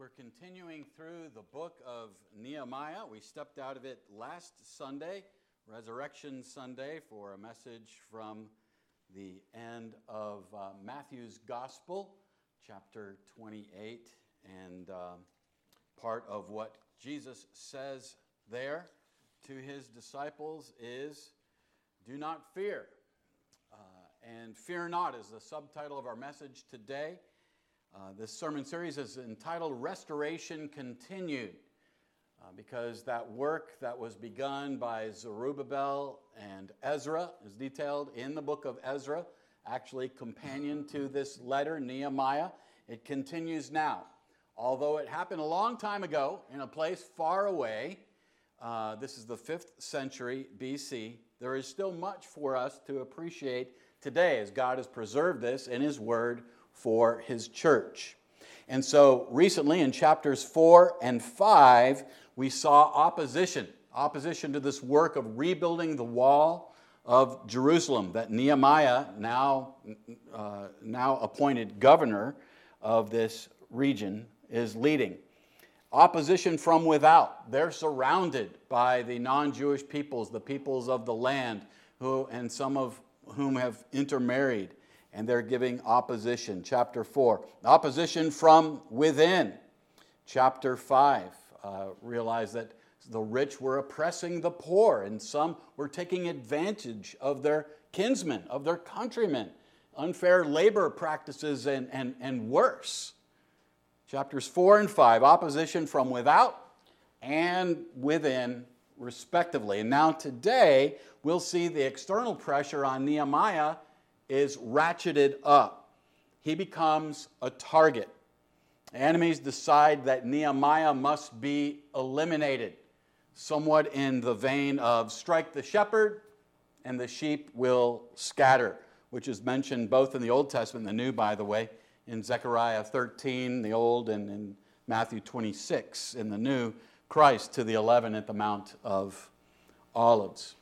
We're continuing through the book of Nehemiah. We stepped out of it last Sunday, Resurrection Sunday, for a message from the end of uh, Matthew's Gospel, chapter 28, and uh, part of what Jesus says there to his disciples is Do not fear. Uh, and fear not is the subtitle of our message today. Uh, this sermon series is entitled Restoration Continued uh, because that work that was begun by Zerubbabel and Ezra is detailed in the book of Ezra, actually companion to this letter, Nehemiah. It continues now. Although it happened a long time ago in a place far away, uh, this is the 5th century BC, there is still much for us to appreciate today as God has preserved this in His Word for his church. And so recently in chapters 4 and 5, we saw opposition, opposition to this work of rebuilding the wall of Jerusalem that Nehemiah, now, uh, now appointed governor of this region, is leading. Opposition from without. They're surrounded by the non Jewish peoples, the peoples of the land, who, and some of whom have intermarried and they're giving opposition. Chapter 4, opposition from within. Chapter 5, uh, realize that the rich were oppressing the poor, and some were taking advantage of their kinsmen, of their countrymen, unfair labor practices, and, and, and worse. Chapters 4 and 5, opposition from without and within, respectively. And now today, we'll see the external pressure on Nehemiah is ratcheted up. He becomes a target. Enemies decide that Nehemiah must be eliminated, somewhat in the vein of strike the shepherd and the sheep will scatter, which is mentioned both in the Old Testament and the New, by the way, in Zechariah 13, the Old, and in Matthew 26, in the New, Christ to the 11 at the Mount of Olives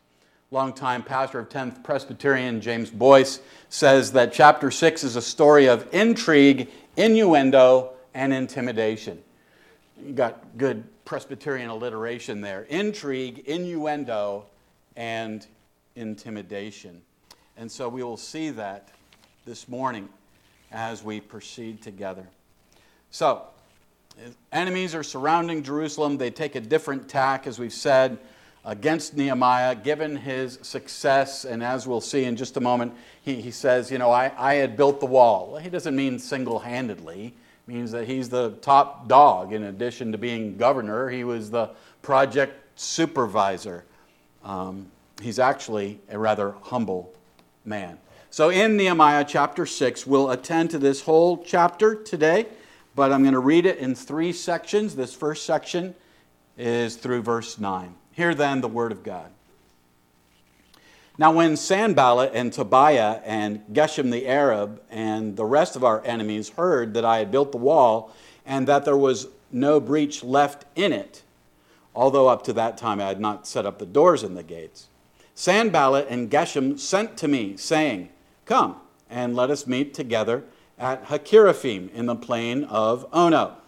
longtime pastor of 10th Presbyterian, James Boice, says that chapter 6 is a story of intrigue, innuendo, and intimidation. You got good Presbyterian alliteration there intrigue, innuendo, and intimidation. And so we will see that this morning as we proceed together. So, enemies are surrounding Jerusalem. They take a different tack, as we've said against Nehemiah, given his success. And as we'll see in just a moment, he, he says, You know, I, I had built the wall. Well, he doesn't mean single handedly, means that he's the top dog. In addition to being governor, he was the project supervisor. Um, he's actually a rather humble man. So, in Nehemiah chapter 6, we'll attend to this whole chapter today, but I'm going to read it in three sections. This first section is through verse 9. Hear then the word of God. Now, when Sanballat and Tobiah and Geshem the Arab and the rest of our enemies heard that I had built the wall and that there was no breach left in it, although up to that time I had not set up the doors and the gates, Sanballat and Geshem sent to me, saying, Come and let us meet together at Hakkephirim in the plain of Ono.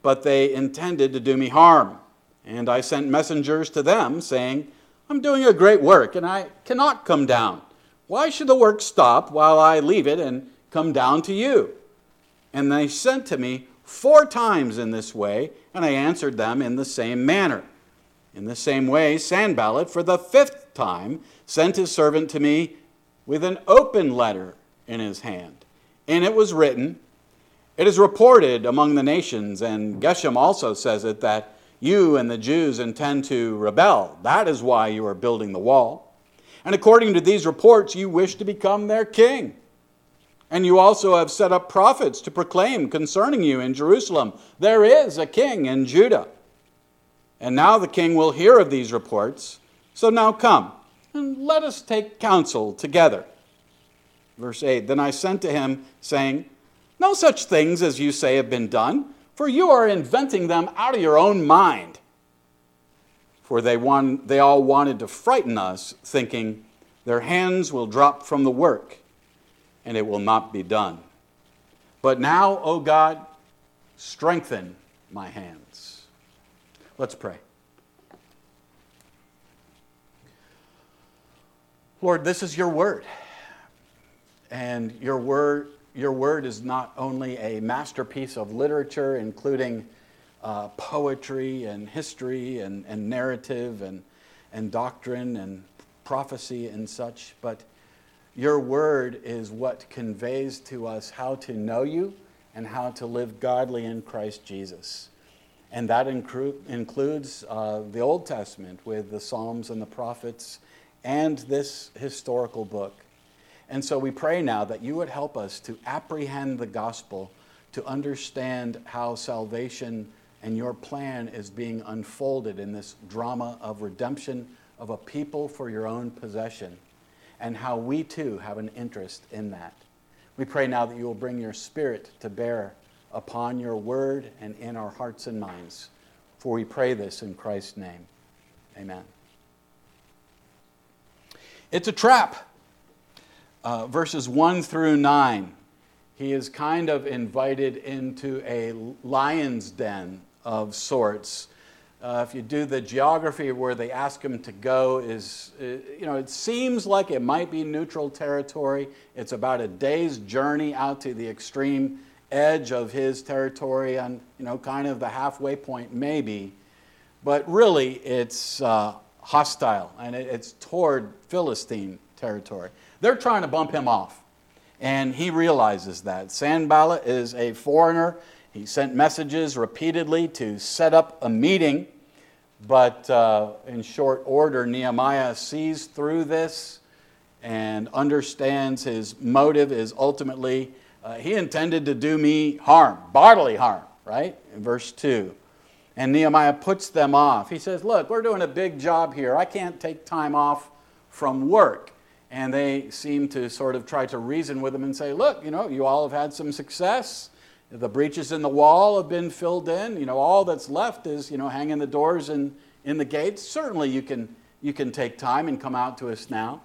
But they intended to do me harm. And I sent messengers to them, saying, I'm doing a great work, and I cannot come down. Why should the work stop while I leave it and come down to you? And they sent to me four times in this way, and I answered them in the same manner. In the same way, Sanballat, for the fifth time, sent his servant to me with an open letter in his hand. And it was written, It is reported among the nations, and Geshem also says it, that you and the Jews intend to rebel. That is why you are building the wall. And according to these reports, you wish to become their king. And you also have set up prophets to proclaim concerning you in Jerusalem there is a king in Judah. And now the king will hear of these reports. So now come and let us take counsel together. Verse 8 Then I sent to him, saying, No such things as you say have been done for you are inventing them out of your own mind. For they, want, they all wanted to frighten us, thinking, Their hands will drop from the work, and it will not be done. But now, O God, strengthen my hands. Let's pray. Lord, this is your word. And your word, your word is not only a masterpiece of literature, including uh, poetry and history and, and narrative and, and doctrine and prophecy and such, but your word is what conveys to us how to know you and how to live godly in Christ Jesus. And that incru- includes uh, the Old Testament with the Psalms and the prophets and this historical book. And so we pray now that you would help us to apprehend the gospel, to understand how salvation and your plan is being unfolded in this drama of redemption of a people for your own possession, and how we too have an interest in that. We pray now that you will bring your spirit to bear upon your word and in our hearts and minds. For we pray this in Christ's name. Amen. It's a trap. Uh, verses 1 through 9. He is kind of invited into a lion's den of sorts. Uh, if you do the geography where they ask him to go, is uh, you know it seems like it might be neutral territory. It's about a day's journey out to the extreme edge of his territory and you know, kind of the halfway point, maybe. But really, it's uh, hostile and it's toward Philistine territory. They're trying to bump him off. And he realizes that. Sanballat is a foreigner. He sent messages repeatedly to set up a meeting. But uh, in short order, Nehemiah sees through this and understands his motive is ultimately uh, he intended to do me harm, bodily harm, right? In verse 2. And Nehemiah puts them off. He says, Look, we're doing a big job here. I can't take time off from work. And they seem to sort of try to reason with him and say, Look, you know, you all have had some success. The breaches in the wall have been filled in. You know, all that's left is, you know, hanging the doors and in the gates. Certainly you can, you can take time and come out to us now.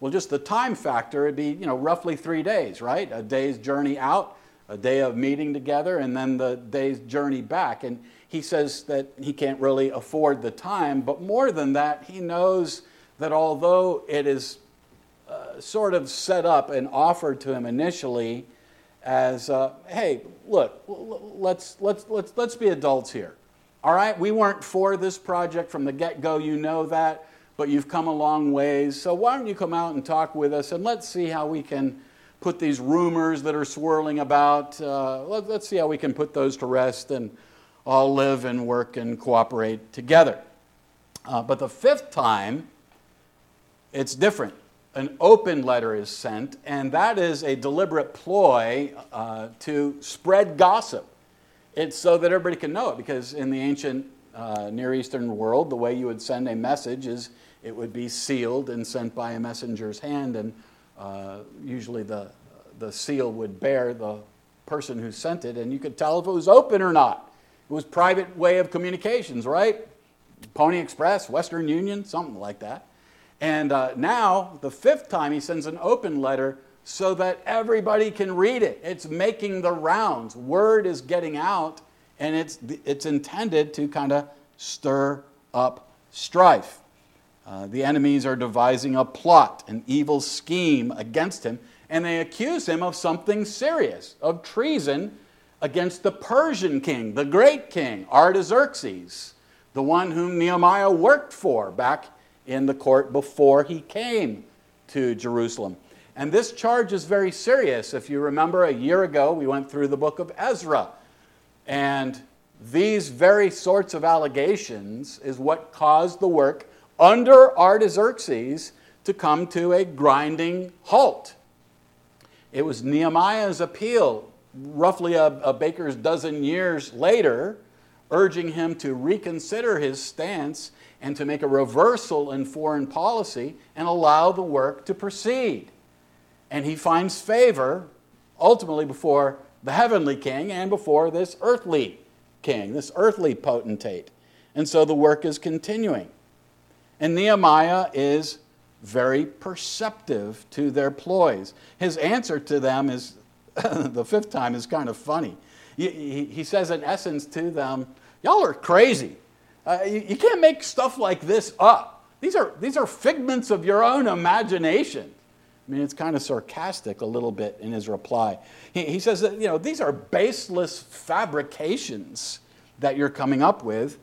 Well, just the time factor, it'd be, you know, roughly three days, right? A day's journey out, a day of meeting together, and then the day's journey back. And he says that he can't really afford the time, but more than that, he knows that although it is uh, sort of set up and offered to him initially as, uh, hey, look, let's, let's, let's, let's be adults here. All right, we weren't for this project from the get go, you know that but you've come a long ways. So why don't you come out and talk with us and let's see how we can put these rumors that are swirling about, uh, let, us see how we can put those to rest and all live and work and cooperate together. Uh, but the fifth time, it's different. An open letter is sent, and that is a deliberate ploy uh, to spread gossip. It's so that everybody can know it, because in the ancient uh, Near Eastern world, the way you would send a message is it would be sealed and sent by a messenger's hand, and uh, usually the, the seal would bear the person who sent it, and you could tell if it was open or not. It was private way of communications, right? Pony Express, Western Union, something like that. And uh, now, the fifth time, he sends an open letter so that everybody can read it. It's making the rounds. Word is getting out, and it's, it's intended to kind of stir up strife. Uh, the enemies are devising a plot, an evil scheme against him, and they accuse him of something serious, of treason against the Persian king, the great king, Artaxerxes, the one whom Nehemiah worked for back in the court before he came to Jerusalem. And this charge is very serious. If you remember, a year ago, we went through the book of Ezra. And these very sorts of allegations is what caused the work under Artaxerxes to come to a grinding halt. It was Nehemiah's appeal, roughly a, a, baker's dozen years later, urging him to reconsider his stance and to make a reversal in foreign policy and allow the work to proceed. And he finds favor ultimately before the heavenly king and before this earthly king, this earthly potentate. And so the work is continuing. And Nehemiah is very perceptive to their ploys. His answer to them is the fifth time is kind of funny. He, he says, in essence, to them, Y'all are crazy. Uh, you, you can't make stuff like this up. These are, these are figments of your own imagination. I mean, it's kind of sarcastic a little bit in his reply. He, he says that, you know, these are baseless fabrications that you're coming up with.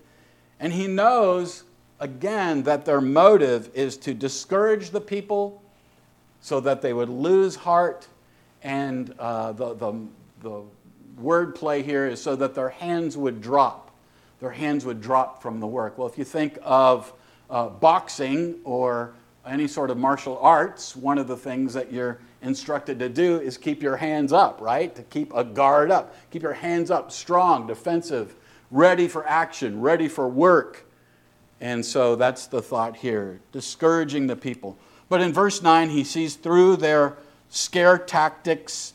And he knows, again, that their motive is to discourage the people so that they would lose heart. And uh, the, the, the word play here is so that their hands would drop. Their hands would drop from the work. Well, if you think of uh, boxing or any sort of martial arts, one of the things that you're instructed to do is keep your hands up, right? To keep a guard up. Keep your hands up, strong, defensive, ready for action, ready for work. And so that's the thought here discouraging the people. But in verse 9, he sees through their scare tactics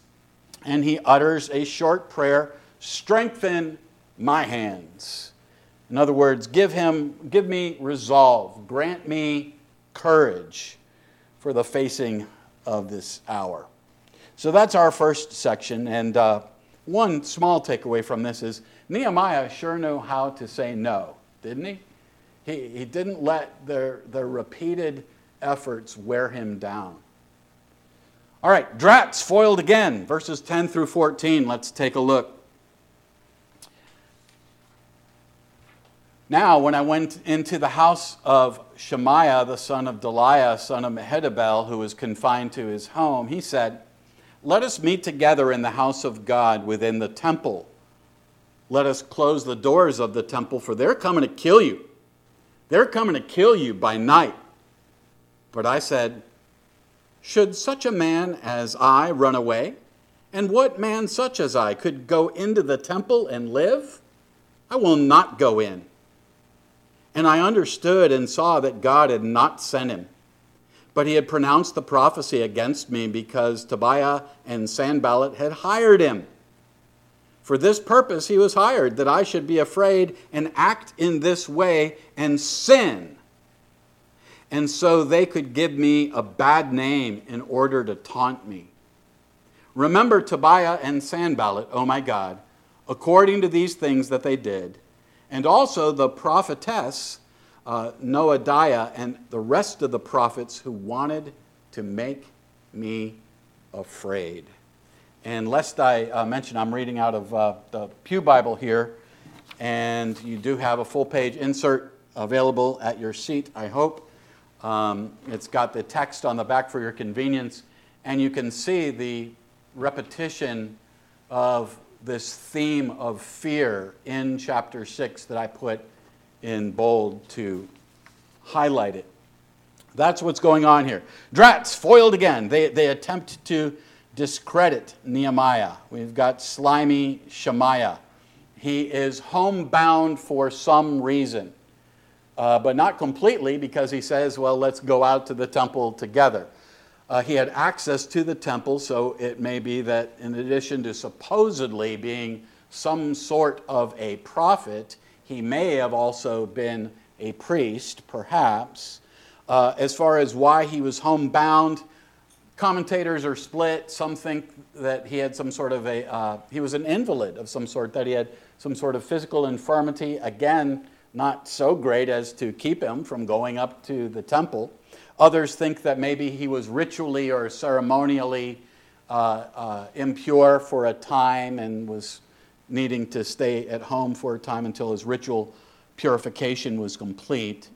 and he utters a short prayer strengthen my hands. In other words, give him, give me resolve, grant me courage for the facing of this hour. So that's our first section. And uh, one small takeaway from this is Nehemiah sure knew how to say no, didn't he? He, he didn't let their, their repeated efforts wear him down. All right, Dratz foiled again, verses 10 through 14. Let's take a look. Now, when I went into the house of Shemaiah, the son of Delaiah, son of Mehetabel, who was confined to his home, he said, Let us meet together in the house of God within the temple. Let us close the doors of the temple, for they're coming to kill you. They're coming to kill you by night. But I said, Should such a man as I run away? And what man such as I could go into the temple and live? I will not go in. And I understood and saw that God had not sent him. But he had pronounced the prophecy against me because Tobiah and Sanballat had hired him. For this purpose he was hired, that I should be afraid and act in this way and sin. And so they could give me a bad name in order to taunt me. Remember Tobiah and Sanballat, oh my God, according to these things that they did and also the prophetess uh, Noadiah and the rest of the prophets who wanted to make me afraid. And lest I uh, mention, I'm reading out of uh, the Pew Bible here, and you do have a full page insert available at your seat, I hope. Um, it's got the text on the back for your convenience, and you can see the repetition of this theme of fear in chapter 6 that I put in bold to highlight it. That's what's going on here. Drats foiled again. They, they attempt to discredit Nehemiah. We've got slimy Shemaiah. He is homebound for some reason, uh, but not completely because he says, well, let's go out to the temple together. Uh, he had access to the temple, so it may be that in addition to supposedly being some sort of a prophet, he may have also been a priest, perhaps. Uh, as far as why he was homebound, commentators are split. Some think that he had some sort of a, uh, he was an invalid of some sort, that he had some sort of physical infirmity. Again, not so great as to keep him from going up to the temple. Others think that maybe he was ritually or ceremonially uh, uh, impure for a time and was needing to stay at home for a time until his ritual purification was complete.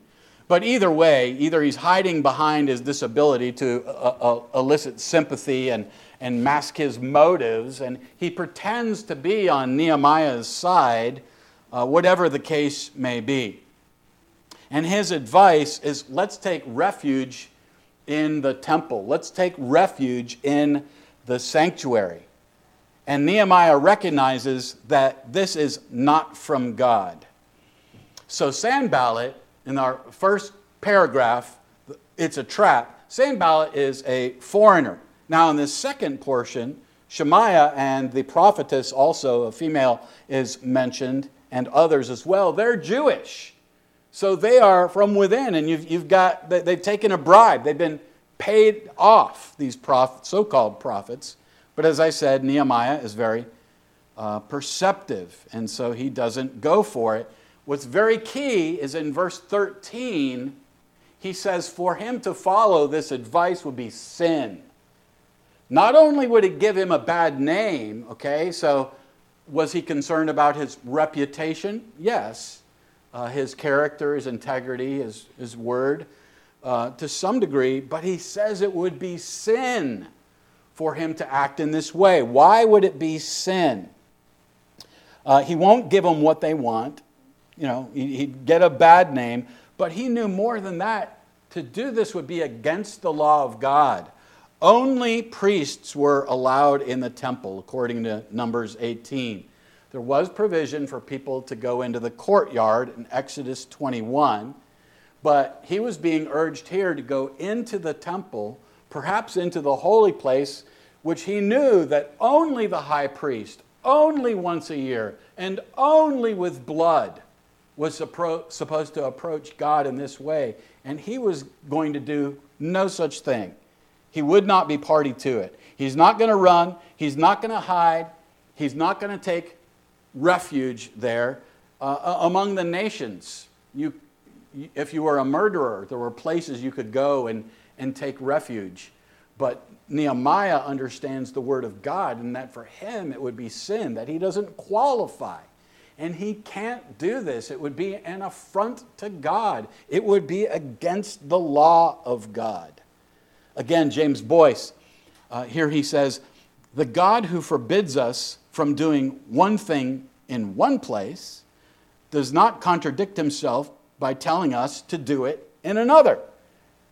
But either way, either he's hiding behind his disability to uh, uh, elicit sympathy and, and mask his motives, and he pretends to be on Nehemiah's side, uh, whatever the case may be. And his advice is let's take refuge in the temple, let's take refuge in the sanctuary. And Nehemiah recognizes that this is not from God. So, Sanballat, in our first paragraph, it's a trap. Sanballat is a foreigner. Now, in this second portion, Shemaiah and the prophetess, also a female, is mentioned, and others as well. They're Jewish. So they are from within, and you've, you've got, they've taken a bribe. They've been paid off, these so called prophets. But as I said, Nehemiah is very uh, perceptive, and so he doesn't go for it. What's very key is in verse 13, he says, For him to follow this advice would be sin. Not only would it give him a bad name, okay, so was he concerned about his reputation? Yes. Uh, his character, his integrity, his, his word uh, to some degree, but he says it would be sin for him to act in this way. Why would it be sin? Uh, he won't give them what they want. You know, he'd get a bad name, but he knew more than that. To do this would be against the law of God. Only priests were allowed in the temple, according to Numbers 18. There was provision for people to go into the courtyard in Exodus 21 but he was being urged here to go into the temple, perhaps into the holy place, which he knew that only the high priest, only once a year, and only with blood was supposed to approach God in this way. And he was going to do no such thing. He would not be party to it. He's not going to run, he's not going to hide, he's not going to take refuge there uh, among the nations. You if you were a murderer, there were places you could go and, and take refuge. But Nehemiah understands the word of God, and that for him it would be sin, that he doesn't qualify. And he can't do this. It would be an affront to God, it would be against the law of God. Again, James Boice, uh, here he says, The God who forbids us from doing one thing in one place does not contradict himself by telling us to do it in another.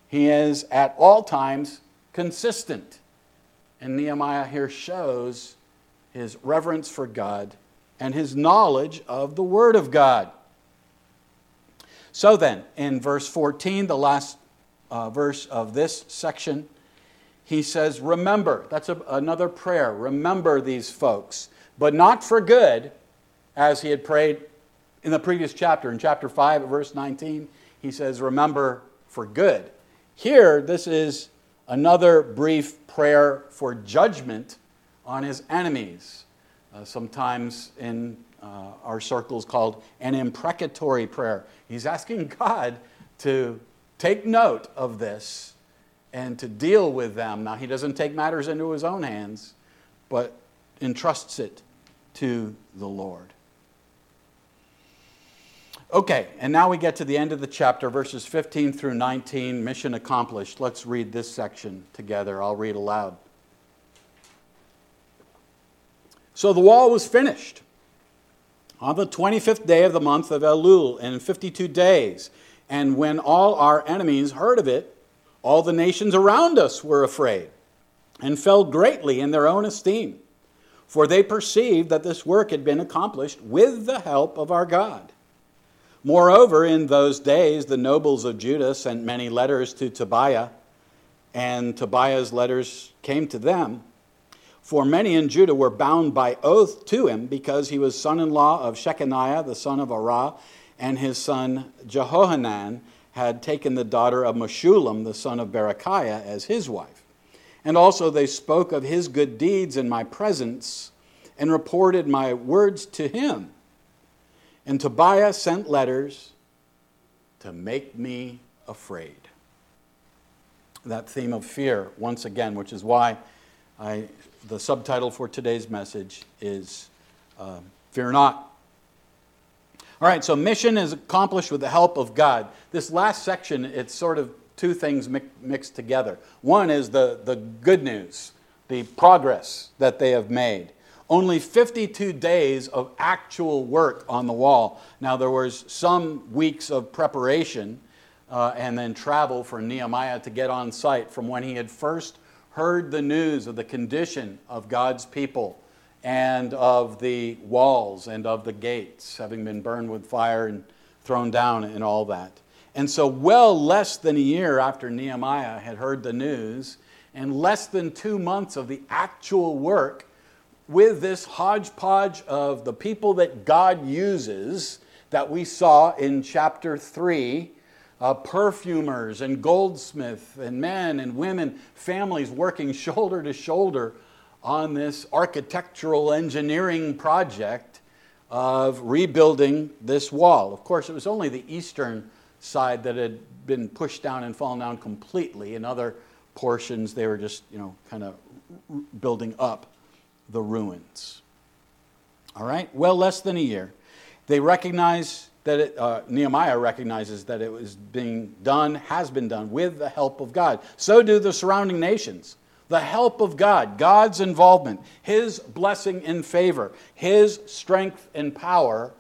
He is at all times consistent. And Nehemiah here shows his reverence for God and his knowledge of the Word of God. So then, in verse 14, the last uh, verse of this section, he says, Remember, that's a, another prayer. Remember these folks, but not for good, as he had prayed in the previous chapter, in chapter 5, verse 19, he says, Remember for good. Here, this is another brief prayer for judgment on his enemies, uh, sometimes in uh, our circles called an imprecatory prayer. He's asking God to take note of this and to deal with them. Now, he doesn't take matters into his own hands, but entrusts it to the Lord. Okay, and now we get to the end of the chapter, verses 15 through 19, mission accomplished. Let's read this section together. I'll read aloud. So the wall was finished on the 25th day of the month of Elul in 52 days. And when all our enemies heard of it, all the nations around us were afraid and fell greatly in their own esteem, for they perceived that this work had been accomplished with the help of our God. Moreover, in those days, the nobles of Judah sent many letters to Tobiah, and Tobiah's letters came to them. For many in Judah were bound by oath to him because he was son in law of Shechaniah, the son of Arah, and his son Jehohanan had taken the daughter of Meshullam, the son of Berechiah, as his wife. And also they spoke of his good deeds in my presence and reported my words to him. And Tobiah sent letters to make me afraid. That theme of fear, once again, which is why I, the subtitle for today's message is uh, Fear Not. All right, so mission is accomplished with the help of God. This last section, it's sort of two things mi- mixed together. One is the, the good news, the progress that they have made only 52 days of actual work on the wall. Now, there was some weeks of preparation uh, and then travel for Nehemiah to get on site from when he had first heard the news of the condition of God's people and of the walls and of the gates having been burned with fire and thrown down and all that. And so, well less than a year after Nehemiah had heard the news, and less than two months of the actual work, with this hodgepodge of the people that God uses that we saw in chapter 3 uh, perfumers and goldsmiths and men and women, families working shoulder to shoulder on this architectural engineering project of rebuilding this wall. Of course, it was only the eastern side that had been pushed down and fallen down completely. In other portions, they were just, you know, kind of building up the ruins. All right, well, less than a year. They recognize that it, uh, Nehemiah recognizes that it was being done, has been done with the help of God. So do the surrounding nations. The help of God, God's involvement, His blessing and favor, His strength and power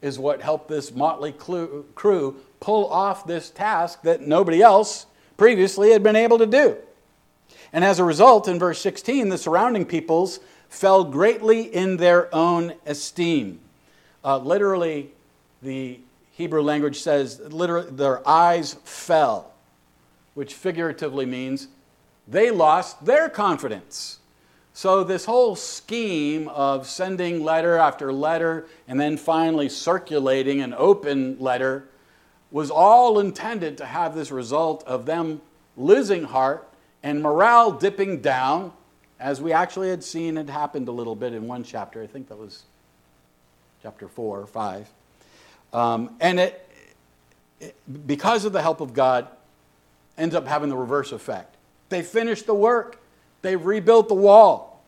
is what helped this motley crew pull off this task that nobody else previously had been able to do. And as a result, in verse 16, the surrounding peoples fell greatly in their own esteem. Uh, literally, the Hebrew language says literally their eyes fell, which figuratively means they lost their confidence. So, this whole scheme of sending letter after letter and then finally circulating an open letter was all intended to have this result of them losing heart and morale dipping down, as we actually had seen it happened a little bit in one chapter. I think that was chapter 4 or 5. Um, and it, it, because of the help of God, ends up having the reverse effect. They finished the work, they rebuilt the wall,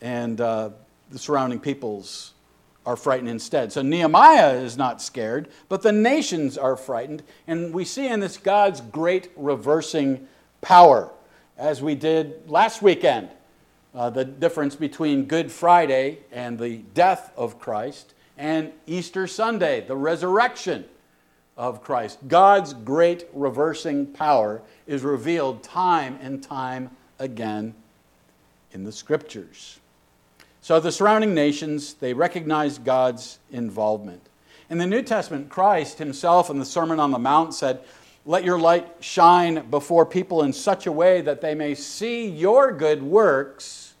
and uh, the surrounding peoples are frightened instead. So Nehemiah is not scared, but the nations are frightened. And we see in this God's great reversing power, as we did last weekend. Uh, the difference between Good Friday and the death of Christ and Easter Sunday, the resurrection of Christ. God's great reversing power is revealed time and time again in the scriptures. So the surrounding nations, they recognize God's involvement. In the New Testament, Christ himself in the Sermon on the Mount said, Let your light shine before people in such a way that they may see your good works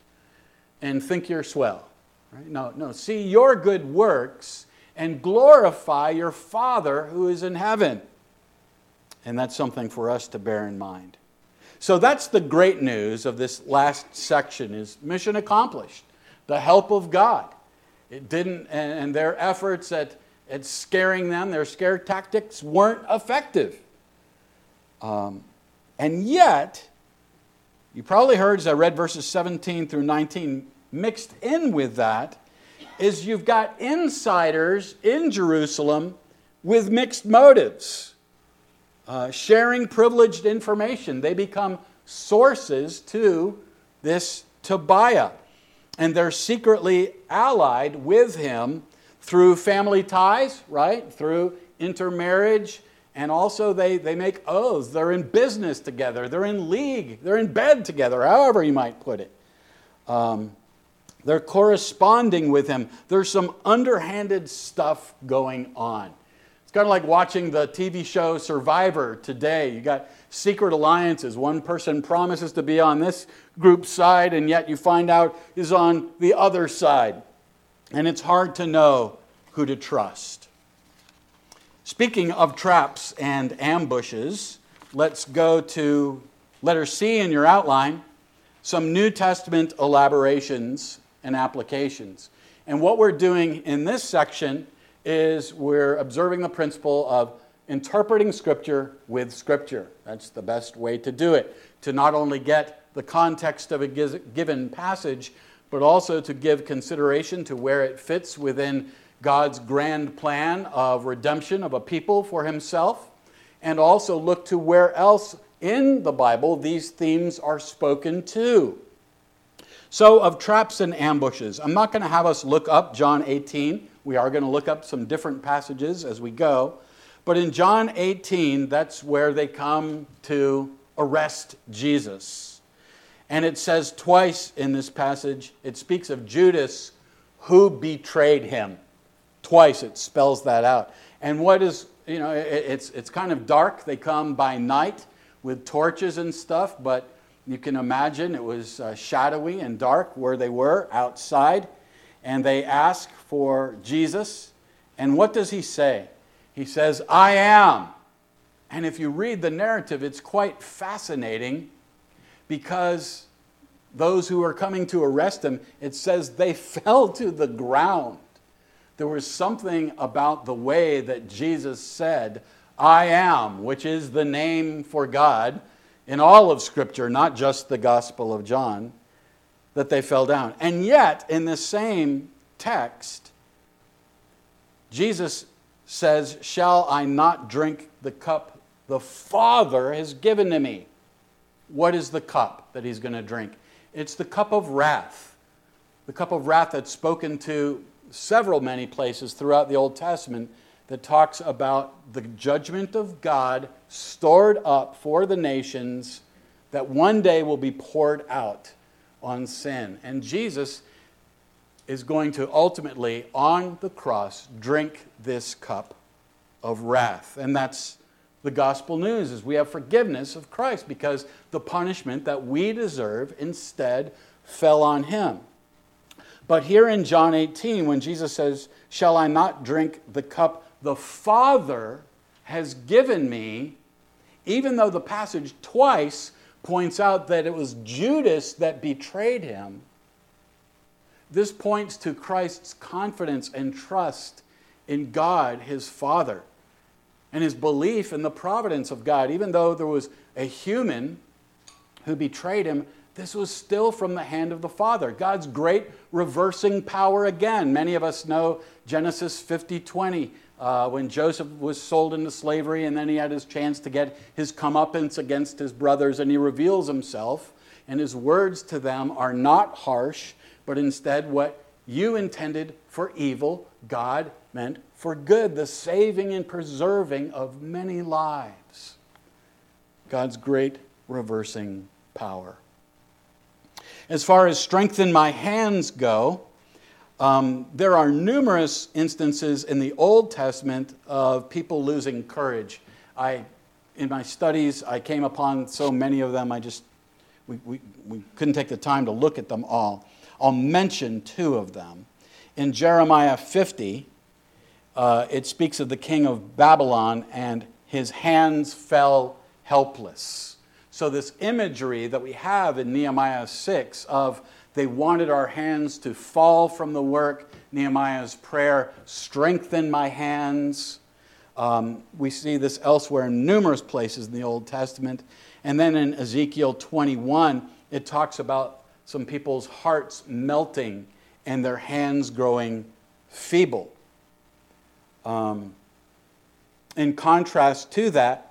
and think you're swell. Right? No, no. See your good works and glorify your Father who is in heaven. And that's something for us to bear in mind. So that's the great news of this last section is mission accomplished. The help of God. It didn't, and their efforts at, at scaring them, their scare tactics weren't effective. Um, and yet, you probably heard as I read verses 17 through 19, mixed in with that is you've got insiders in Jerusalem with mixed motives, uh, sharing privileged information. They become sources to this Tobiah. And they're secretly allied with him through family ties, right? Through intermarriage. And also, they, they make oaths. They're in business together. They're in league. They're in bed together, however you might put it. Um, they're corresponding with him. There's some underhanded stuff going on. Kind of like watching the TV show Survivor today. You got secret alliances. One person promises to be on this group's side, and yet you find out is on the other side. And it's hard to know who to trust. Speaking of traps and ambushes, let's go to letter C in your outline some New Testament elaborations and applications. And what we're doing in this section is we're observing the principle of interpreting Scripture with Scripture. That's the best way to do it, to not only get the context of a given passage, but also to give consideration to where it fits within God's grand plan of redemption of a people for Himself, and also look to where else in the Bible these themes are spoken to. So, of traps and ambushes, I'm not going to have us look up John 18. We are going to look up some different passages as we go. But in John 18, that's where they come to arrest Jesus. And it says twice in this passage, it speaks of Judas who betrayed him. Twice it spells that out. And what is, you know, it's, it's kind of dark. They come by night with torches and stuff, but you can imagine it was uh, shadowy and dark where they were outside, and they ask for Jesus. And what does he say? He says, I am. And if you read the narrative, it's quite fascinating because those who are coming to arrest him, it says they fell to the ground. There was something about the way that Jesus said, I am, which is the name for God in all of Scripture, not just the Gospel of John, that they fell down. And yet, in the same text, Jesus says, Shall I not drink the cup the Father has given to me? What is the cup that he's going to drink? It's the cup of wrath. The cup of wrath that's spoken to several, many places throughout the Old Testament that talks about the judgment of God stored up for the nations that one day will be poured out on sin. And Jesus is going to ultimately, on the cross, drink this cup of wrath. And that's the gospel news is we have forgiveness of Christ because the punishment that we deserve instead fell on him. But here in John 18, when Jesus says, Shall I not drink the cup the Father has given me, even though the passage twice points out that it was Judas that betrayed him, this points to Christ's confidence and trust in God, his Father, and his belief in the providence of God. Even though there was a human who betrayed him, this was still from the hand of the Father. God's great reversing power again. Many of us know Genesis 50 20, uh, when Joseph was sold into slavery and then he had his chance to get his comeuppance against his brothers, and he reveals himself, and his words to them are not harsh, but instead what you intended for evil, God meant for good, the saving and preserving of many lives. God's great reversing power. As far as strengthen my hands go, um, there are numerous instances in the Old Testament of people losing courage. I, in my studies, I came upon so many of them, I just, we, we, we couldn't take the time to look at them all. I'll mention two of them. In Jeremiah 50, uh, it speaks of the king of Babylon and his hands fell helpless. So, this imagery that we have in Nehemiah 6 of they wanted our hands to fall from the work, Nehemiah's prayer, strengthen my hands. Um, we see this elsewhere in numerous places in the Old Testament. And then in Ezekiel 21, it talks about some people's hearts melting and their hands growing feeble. Um, in contrast to that,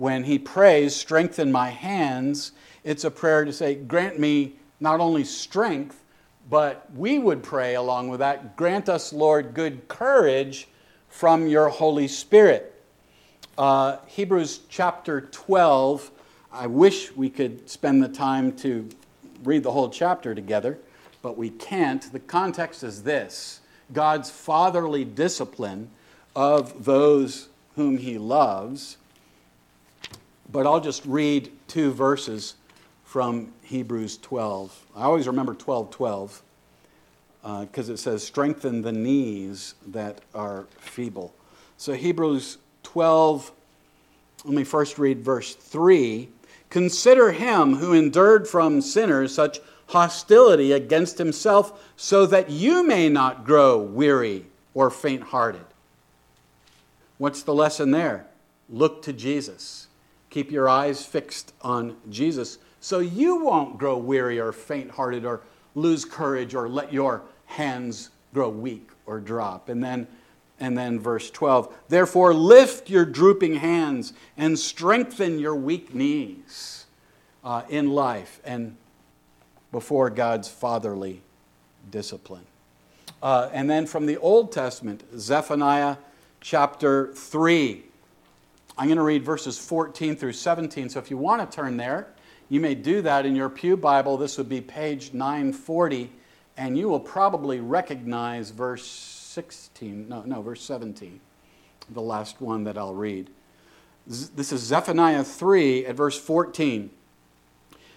when he prays, Strengthen my hands, it's a prayer to say, Grant me not only strength, but we would pray along with that, Grant us, Lord, good courage from your Holy Spirit. Uh, Hebrews chapter 12, I wish we could spend the time to read the whole chapter together, but we can't. The context is this God's fatherly discipline of those whom he loves but I'll just read two verses from Hebrews 12. I always remember 12 12 because uh, it says, Strengthen the knees that are feeble. So, Hebrews 12, let me first read verse 3. Consider him who endured from sinners such hostility against himself, so that you may not grow weary or faint hearted. What's the lesson there? Look to Jesus. Keep your eyes fixed on Jesus so you won't grow weary or faint hearted or lose courage or let your hands grow weak or drop. And then, and then verse 12 Therefore, lift your drooping hands and strengthen your weak knees uh, in life and before God's fatherly discipline. Uh, and then from the Old Testament, Zephaniah chapter 3. I'm going to read verses 14 through 17. So if you want to turn there, you may do that in your Pew Bible. This would be page 940, and you will probably recognize verse 16. No, no, verse 17, the last one that I'll read. This is Zephaniah 3 at verse 14.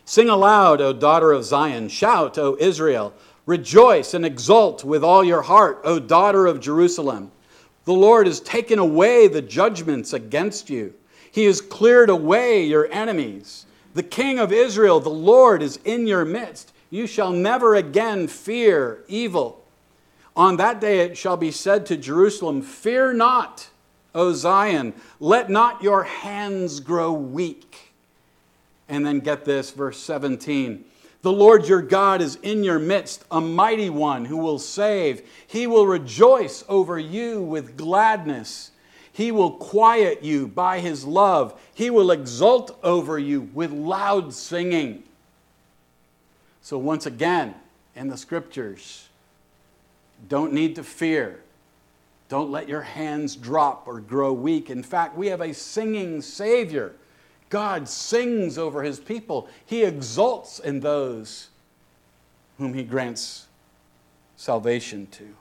Sing aloud, O daughter of Zion. Shout, O Israel. Rejoice and exult with all your heart, O daughter of Jerusalem. The Lord has taken away the judgments against you. He has cleared away your enemies. The King of Israel, the Lord, is in your midst. You shall never again fear evil. On that day it shall be said to Jerusalem, Fear not, O Zion, let not your hands grow weak. And then get this, verse 17. The Lord your God is in your midst, a mighty one who will save. He will rejoice over you with gladness. He will quiet you by his love. He will exult over you with loud singing. So, once again, in the scriptures, don't need to fear. Don't let your hands drop or grow weak. In fact, we have a singing Savior God sings over his people, he exults in those whom he grants salvation to.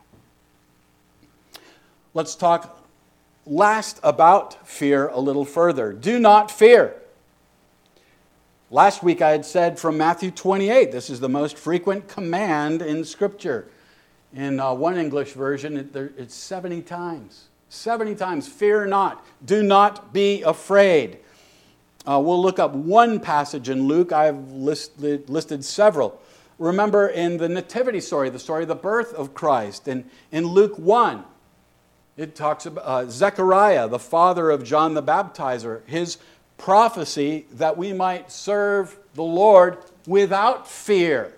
Let's talk last about fear a little further. Do not fear. Last week I had said from Matthew 28, this is the most frequent command in Scripture. In uh, one English version, it, there, it's 70 times. 70 times. Fear not. Do not be afraid. Uh, we'll look up one passage in Luke. I've listed, listed several. Remember in the Nativity story, the story of the birth of Christ, in, in Luke 1, it talks about uh, Zechariah, the father of John the Baptizer, his prophecy that we might serve the Lord without fear.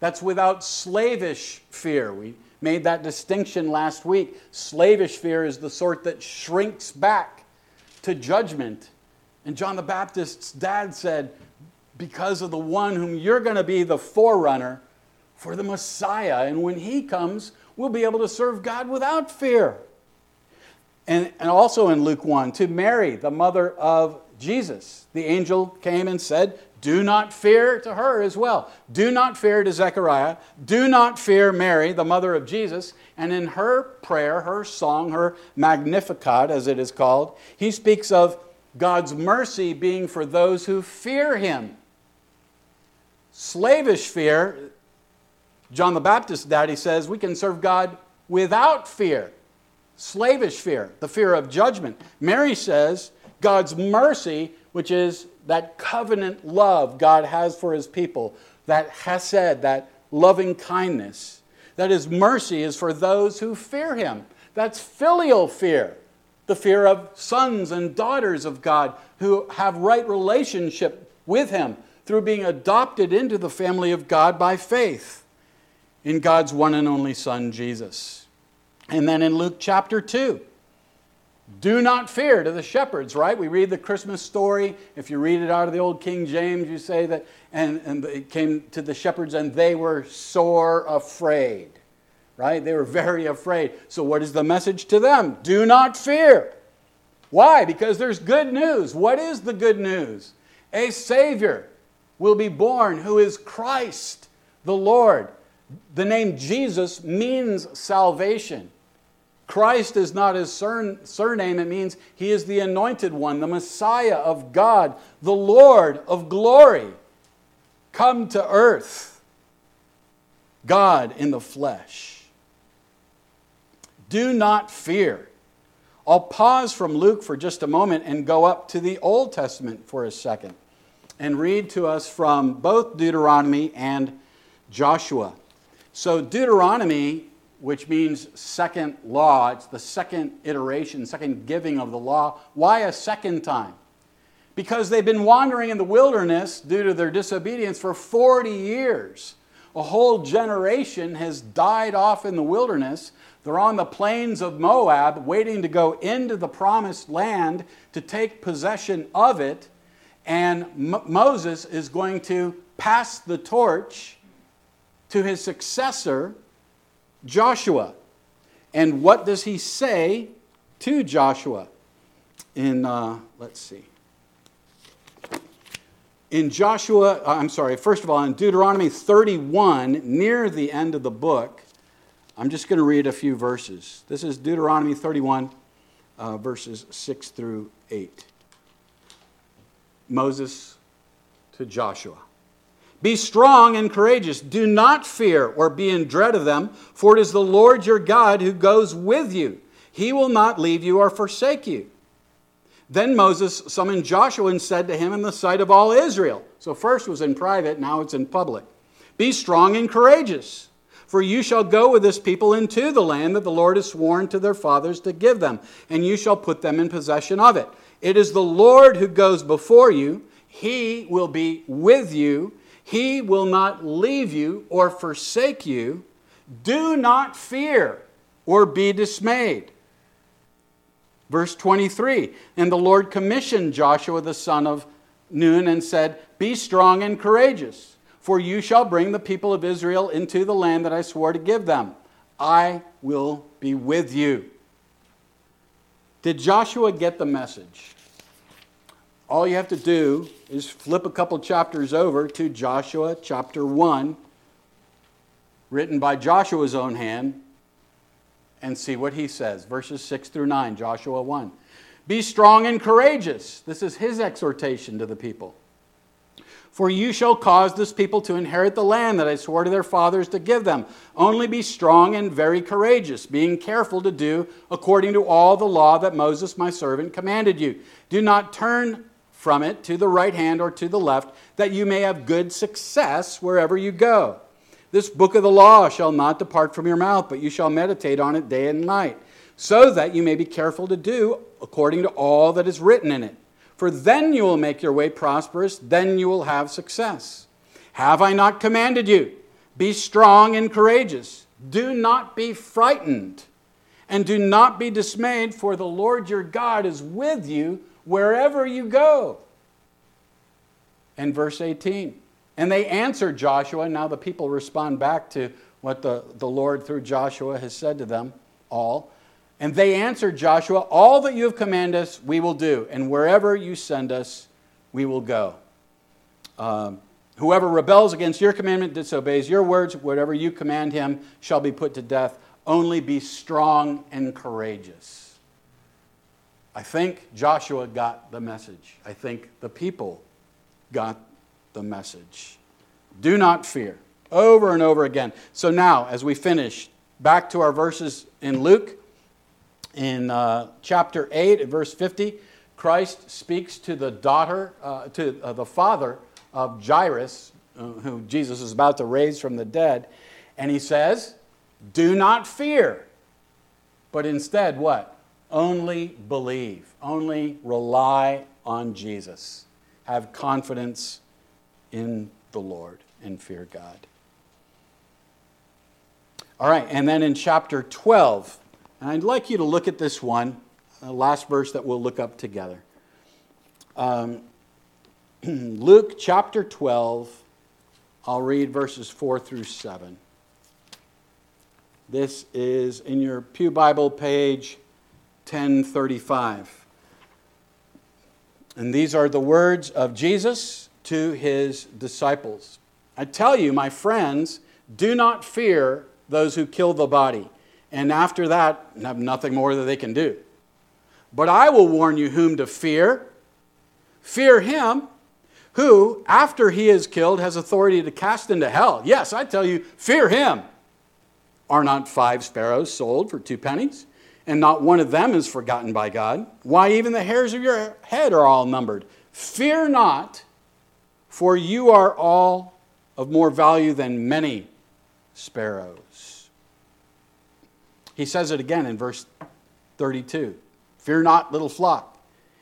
That's without slavish fear. We made that distinction last week. Slavish fear is the sort that shrinks back to judgment and John the Baptist's dad said, Because of the one whom you're going to be the forerunner for the Messiah. And when he comes, we'll be able to serve God without fear. And, and also in Luke 1, to Mary, the mother of Jesus, the angel came and said, Do not fear to her as well. Do not fear to Zechariah. Do not fear Mary, the mother of Jesus. And in her prayer, her song, her Magnificat, as it is called, he speaks of God's mercy being for those who fear him. Slavish fear, John the Baptist's daddy says we can serve God without fear. Slavish fear, the fear of judgment. Mary says God's mercy, which is that covenant love God has for his people, that hesed, that loving kindness, that his mercy is for those who fear him. That's filial fear the fear of sons and daughters of God who have right relationship with him through being adopted into the family of God by faith in God's one and only son Jesus. And then in Luke chapter 2, do not fear to the shepherds, right? We read the Christmas story. If you read it out of the old King James, you say that, and, and it came to the shepherds, and they were sore afraid right? They were very afraid. So, what is the message to them? Do not fear. Why? Because there's good news. What is the good news? A Savior will be born who is Christ the Lord. The name Jesus means salvation. Christ is not his surname, it means he is the anointed one, the Messiah of God, the Lord of glory, come to earth. God in the flesh. Do not fear. I'll pause from Luke for just a moment and go up to the Old Testament for a second and read to us from both Deuteronomy and Joshua. So, Deuteronomy, which means second law, it's the second iteration, second giving of the law. Why a second time? Because they've been wandering in the wilderness due to their disobedience for 40 years. A whole generation has died off in the wilderness they're on the plains of Moab, waiting to go into the promised land to take possession of it. And M- Moses is going to pass the torch to his successor, Joshua. And what does he say to Joshua? In, uh, let's see. In Joshua, uh, I'm sorry, first of all, in Deuteronomy 31, near the end of the book, I'm just going to read a few verses. This is Deuteronomy 31, uh, verses 6 through 8. Moses to Joshua. Be strong and courageous. Do not fear or be in dread of them, for it is the Lord your God who goes with you. He will not leave you or forsake you. Then Moses summoned Joshua and said to him in the sight of all Israel. So first was in private, now it's in public. Be strong and courageous, for you shall go with this people into the land that the Lord has sworn to their fathers to give them, and you shall put them in possession of it. It is the Lord who goes before you, He will be with you, He will not leave you or forsake you. Do not fear or be dismayed. Verse 23 And the Lord commissioned Joshua the son of Nun and said, Be strong and courageous, for you shall bring the people of Israel into the land that I swore to give them. I will be with you. Did Joshua get the message? All you have to do is flip a couple chapters over to Joshua chapter 1, written by Joshua's own hand, and see what he says. Verses 6 through 9, Joshua 1. Be strong and courageous. This is his exhortation to the people. For you shall cause this people to inherit the land that I swore to their fathers to give them. Only be strong and very courageous, being careful to do according to all the law that Moses my servant commanded you. Do not turn from it to the right hand or to the left, that you may have good success wherever you go. This book of the law shall not depart from your mouth, but you shall meditate on it day and night, so that you may be careful to do according to all that is written in it. For then you will make your way prosperous, then you will have success. Have I not commanded you? Be strong and courageous. Do not be frightened, and do not be dismayed, for the Lord your God is with you wherever you go. And verse 18. And they answered Joshua. Now the people respond back to what the, the Lord through Joshua has said to them all. And they answered Joshua, All that you have commanded us, we will do, and wherever you send us, we will go. Um, whoever rebels against your commandment, disobeys your words, whatever you command him, shall be put to death. Only be strong and courageous. I think Joshua got the message. I think the people got the message. Do not fear. Over and over again. So now, as we finish, back to our verses in Luke, in uh, chapter 8, verse 50, Christ speaks to the daughter, uh, to uh, the father of Jairus, uh, who Jesus is about to raise from the dead, and he says, Do not fear, but instead, what? Only believe, only rely on Jesus. Have confidence in the Lord and fear God. All right, and then in chapter 12, and I'd like you to look at this one, the last verse that we'll look up together. Um, Luke chapter 12, I'll read verses 4 through 7. This is in your Pew Bible, page 1035. And these are the words of Jesus to his disciples. I tell you, my friends, do not fear those who kill the body, and after that have nothing more that they can do. But I will warn you whom to fear. Fear him who, after he is killed, has authority to cast into hell. Yes, I tell you, fear him. Are not five sparrows sold for two pennies? And not one of them is forgotten by God. Why, even the hairs of your head are all numbered. Fear not for you are all of more value than many sparrows. He says it again in verse 32 Fear not, little flock.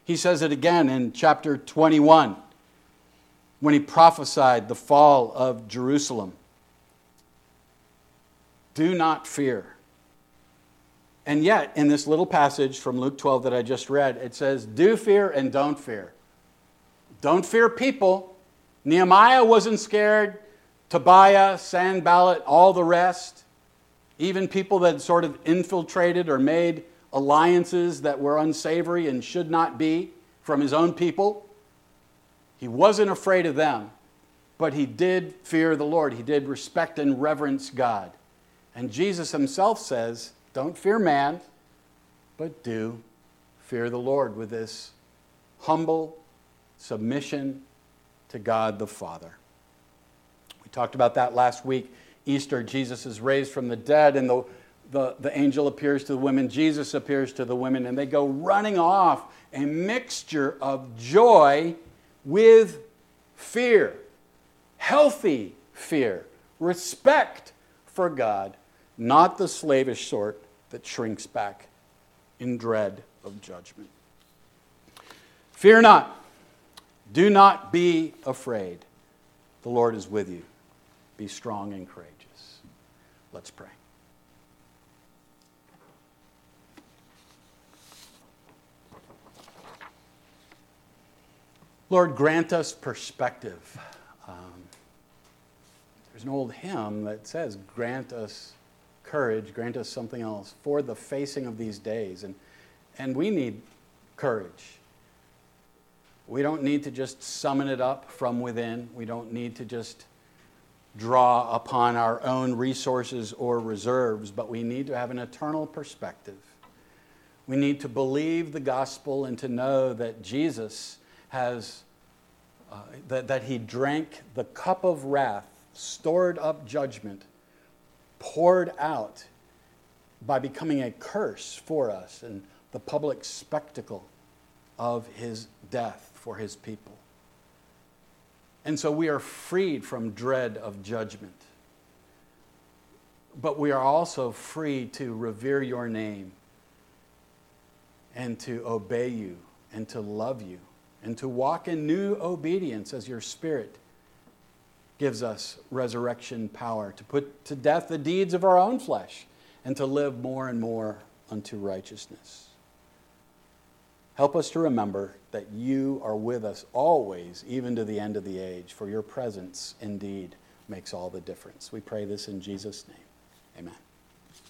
He says it again in chapter 21 when he prophesied the fall of Jerusalem. Do not fear. And yet, in this little passage from Luke 12 that I just read, it says, Do fear and don't fear. Don't fear people, Nehemiah wasn't scared. Tobiah, Sanballat, all the rest, even people that sort of infiltrated or made alliances that were unsavory and should not be from his own people. He wasn't afraid of them, but he did fear the Lord. He did respect and reverence God. And Jesus himself says, Don't fear man, but do fear the Lord with this humble submission to God the Father. We talked about that last week. Easter, Jesus is raised from the dead, and the, the, the angel appears to the women, Jesus appears to the women, and they go running off, a mixture of joy with fear, healthy fear, respect for God, not the slavish sort that shrinks back in dread of judgment. Fear not. Do not be afraid. The Lord is with you. Be strong and courageous. Let's pray. Lord, grant us perspective. Um, there's an old hymn that says, Grant us courage, grant us something else for the facing of these days. And, and we need courage. We don't need to just summon it up from within. We don't need to just draw upon our own resources or reserves, but we need to have an eternal perspective. We need to believe the gospel and to know that Jesus has, uh, that, that he drank the cup of wrath, stored up judgment, poured out by becoming a curse for us and the public spectacle of his death for his people. And so we are freed from dread of judgment. But we are also free to revere your name and to obey you and to love you and to walk in new obedience as your Spirit gives us resurrection power, to put to death the deeds of our own flesh and to live more and more unto righteousness. Help us to remember that you are with us always, even to the end of the age, for your presence indeed makes all the difference. We pray this in Jesus' name. Amen.